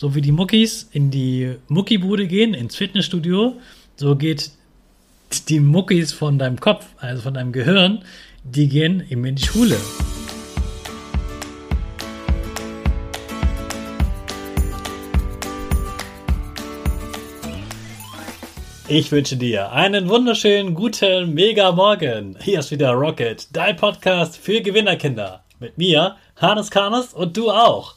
So wie die Muckis in die Muckibude gehen, ins Fitnessstudio, so geht die Muckis von deinem Kopf, also von deinem Gehirn, die gehen eben in die Schule. Ich wünsche dir einen wunderschönen guten Mega Morgen. Hier ist wieder Rocket, dein Podcast für Gewinnerkinder. Mit mir, Hannes Karnes und du auch.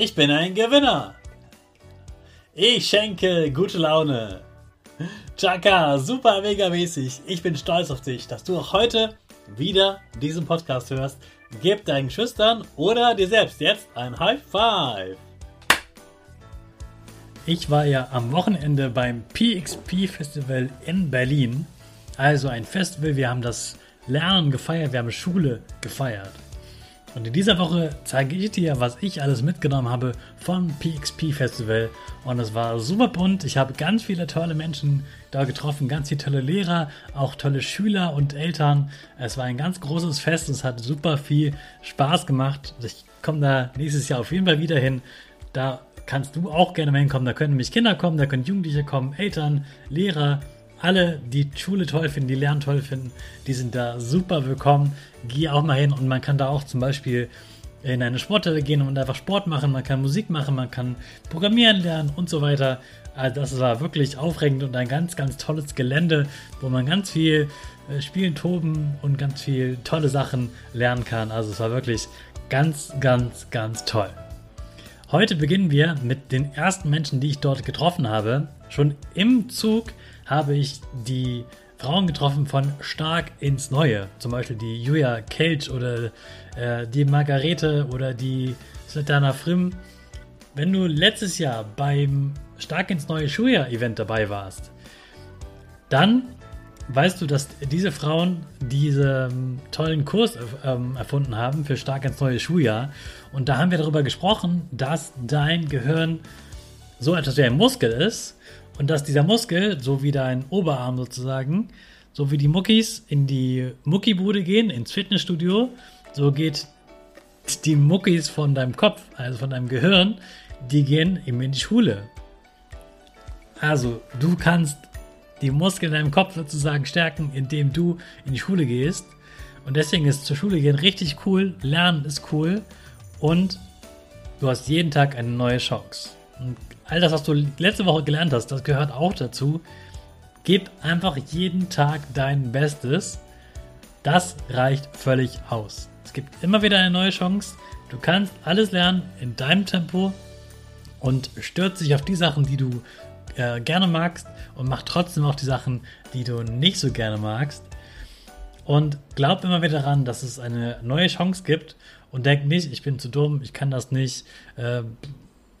Ich bin ein Gewinner. Ich schenke gute Laune. Chaka, super mega mäßig. Ich bin stolz auf dich, dass du auch heute wieder diesen Podcast hörst. Gib deinen Schüchtern oder dir selbst jetzt ein High Five. Ich war ja am Wochenende beim PXP Festival in Berlin. Also ein Festival, wir haben das Lernen gefeiert, wir haben Schule gefeiert. Und in dieser Woche zeige ich dir, was ich alles mitgenommen habe vom PXP Festival. Und es war super bunt. Ich habe ganz viele tolle Menschen da getroffen, ganz viele tolle Lehrer, auch tolle Schüler und Eltern. Es war ein ganz großes Fest. Es hat super viel Spaß gemacht. Ich komme da nächstes Jahr auf jeden Fall wieder hin. Da kannst du auch gerne mal hinkommen. Da können nämlich Kinder kommen, da können Jugendliche kommen, Eltern, Lehrer, alle, die Schule toll finden, die Lernen toll finden, die sind da super willkommen. Geh auch mal hin und man kann da auch zum Beispiel in eine Sporthalle gehen und einfach Sport machen, man kann Musik machen, man kann Programmieren lernen und so weiter. Also das war wirklich aufregend und ein ganz, ganz tolles Gelände, wo man ganz viel äh, spielen, toben und ganz viel tolle Sachen lernen kann. Also es war wirklich ganz, ganz, ganz toll. Heute beginnen wir mit den ersten Menschen, die ich dort getroffen habe. Schon im Zug habe ich die Frauen getroffen von Stark ins Neue. Zum Beispiel die Julia Kelch oder äh, die Margarete oder die Svetlana Frim. Wenn du letztes Jahr beim Stark ins Neue Schuljahr-Event dabei warst, dann weißt du, dass diese Frauen diesen tollen Kurs ähm, erfunden haben für Stark ins neue Schuljahr. Und da haben wir darüber gesprochen, dass dein Gehirn so etwas wie ein Muskel ist und dass dieser Muskel, so wie dein Oberarm sozusagen, so wie die Muckis in die Muckibude gehen, ins Fitnessstudio, so geht die Muckis von deinem Kopf, also von deinem Gehirn, die gehen eben in die Schule. Also, du kannst die Muskeln in deinem Kopf sozusagen stärken, indem du in die Schule gehst. Und deswegen ist zur Schule gehen richtig cool, lernen ist cool und du hast jeden Tag eine neue Chance. Und all das, was du letzte Woche gelernt hast, das gehört auch dazu. Gib einfach jeden Tag dein Bestes. Das reicht völlig aus. Es gibt immer wieder eine neue Chance. Du kannst alles lernen in deinem Tempo und stürzt dich auf die Sachen, die du äh, gerne magst und mach trotzdem auch die Sachen, die du nicht so gerne magst. Und glaub immer wieder daran, dass es eine neue Chance gibt und denk nicht, ich bin zu dumm, ich kann das nicht, äh,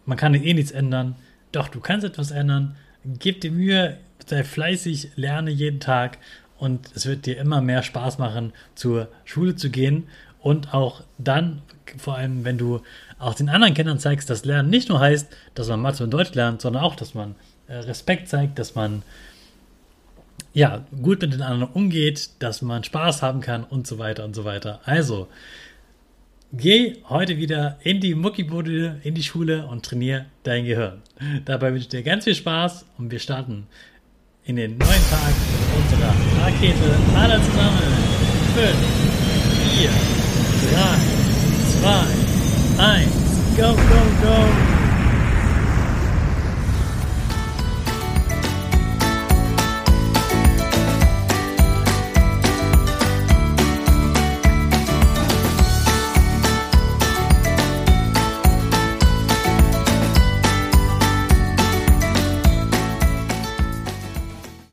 man kann eh nichts ändern. Doch, du kannst etwas ändern. Gib dir Mühe, sei fleißig, lerne jeden Tag und es wird dir immer mehr Spaß machen, zur Schule zu gehen und auch dann, vor allem wenn du auch den anderen Kindern zeigst, dass Lernen nicht nur heißt, dass man Mathe und Deutsch lernt, sondern auch, dass man Respekt zeigt, dass man ja, gut mit den anderen umgeht, dass man Spaß haben kann und so weiter und so weiter. Also, geh heute wieder in die Muckibude, in die Schule und trainier dein Gehirn. Dabei wünsche ich dir ganz viel Spaß und wir starten in den neuen Tag mit unserer Rakete. Alle zusammen. 5, 4, 3, 2, 1. Go, go, go.